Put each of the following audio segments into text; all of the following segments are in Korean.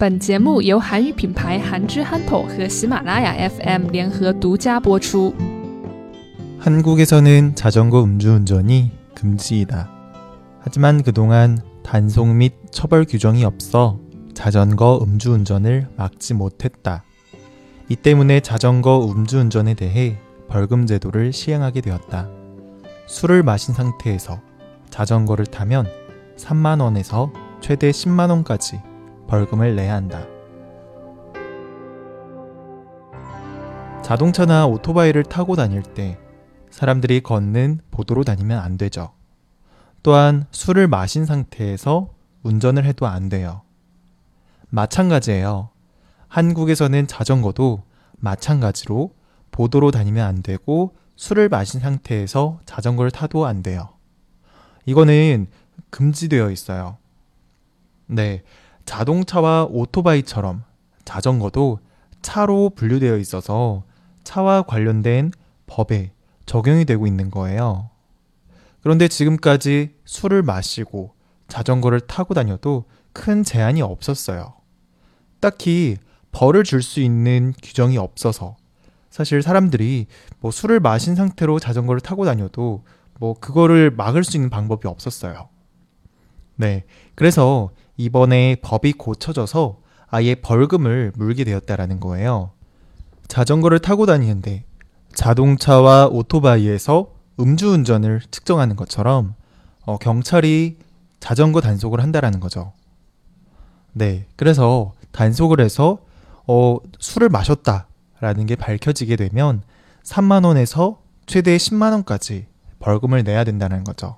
本节目由韩语品牌韩之憨头和喜马拉雅 FM 联合独家播出。 한국에서는 자전거 음주운전이 금지이다. 하지만 그동안 단속 및 처벌 규정이 없어 자전거 음주운전을 막지 못했다. 이 때문에 자전거 음주운전에 대해 벌금 제도를 시행하게 되었다. 술을 마신 상태에서 자전거를 타면 3만원에서 최대 10만원까지 벌금을 내야 한다. 자동차나 오토바이를 타고 다닐 때 사람들이 걷는 보도로 다니면 안 되죠. 또한 술을 마신 상태에서 운전을 해도 안 돼요. 마찬가지예요. 한국에서는 자전거도 마찬가지로 보도로 다니면 안 되고 술을 마신 상태에서 자전거를 타도 안 돼요. 이거는 금지되어 있어요. 네. 자동차와 오토바이처럼 자전거도 차로 분류되어 있어서 차와 관련된 법에 적용이 되고 있는 거예요. 그런데 지금까지 술을 마시고 자전거를 타고 다녀도 큰 제한이 없었어요. 딱히 벌을 줄 수 있는 규정이 없어서 사실 사람들이 뭐 술을 마신 상태로 자전거를 타고 다녀도 뭐 그거를 막을 수 있는 방법이 없었어요. 네. 그래서 이번에 법이 고쳐져서 아예 벌금을 물게 되었다라는 거예요. 자전거를 타고 다니는데 자동차와 오토바이에서 음주운전을 측정하는 것처럼 어, 경찰이 자전거 단속을 한다라는 거죠. 네, 그래서 단속을 해서 어, 술을 마셨다라는 게 밝혀지게 되면 3만 원에서 최대 10만 원까지 벌금을 내야 된다는 거죠.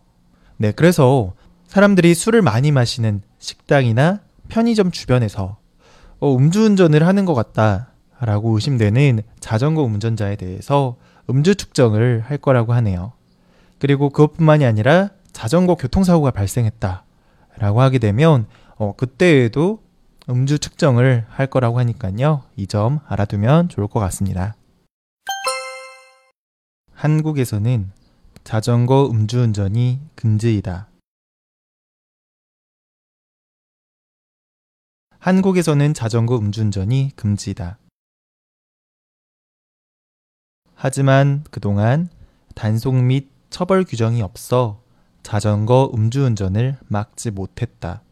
네, 그래서 사람들이 술을 많이 마시는 식당이나 편의점 주변에서 어, 음주운전을 하는 것 같다라고 의심되는 자전거 운전자에 대해서 음주 측정을 할 거라고 하네요. 그리고 그것뿐만이 아니라 자전거 교통사고가 발생했다라고 하게 되면 어, 그때에도 음주 측정을 할 거라고 하니까요. 이 점 알아두면 좋을 것 같습니다. 한국에서는 자전거 음주운전이 금지이다. 한국에서는 자전거 음주운전이 금지다. 하지만 그동안 단속 및 처벌 규정이 없어 자전거 음주운전을 막지 못했다.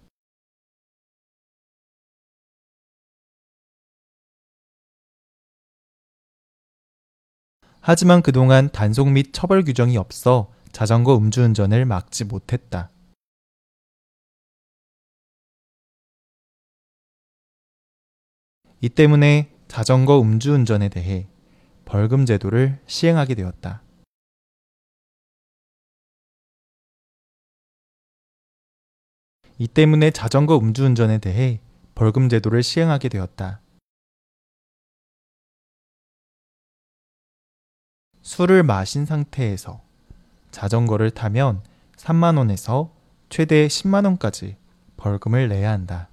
하지만 그동안 단속 및 처벌 규정이 없어 자전거 음주운전을 막지 못했다. 이 때문에 자전거 음주운전에 대해 벌금 제도를 시행하게 되었다. 이 때문에 자전거 음주운전에 대해 벌금 제도를 시행하게 되었다. 술을 마신 상태에서 자전거를 타면 3만원에서 최대 10만원까지 벌금을 내야 한다.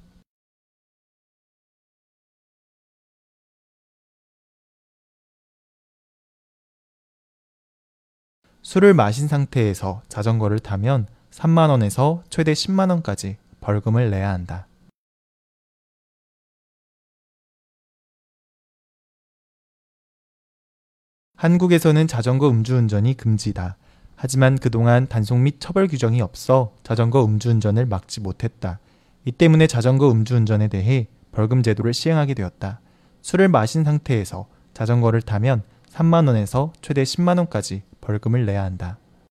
술을 마신 상태에서 자전거를 타면 3만원에서 최대 10만원까지 벌금을 내야 한다. 한국에서는 자전거 음주운전이 금지다. 하지만 그동안 단속 및 처벌 규정이 없어 자전거 음주운전을 막지 못했다. 이 때문에 자전거 음주운전에 대해 벌금 제도를 시행하게 되었다. 술을 마신 상태에서 자전거를 타면 3만원에서 최대 10만원까지 벌금을 내야 한다.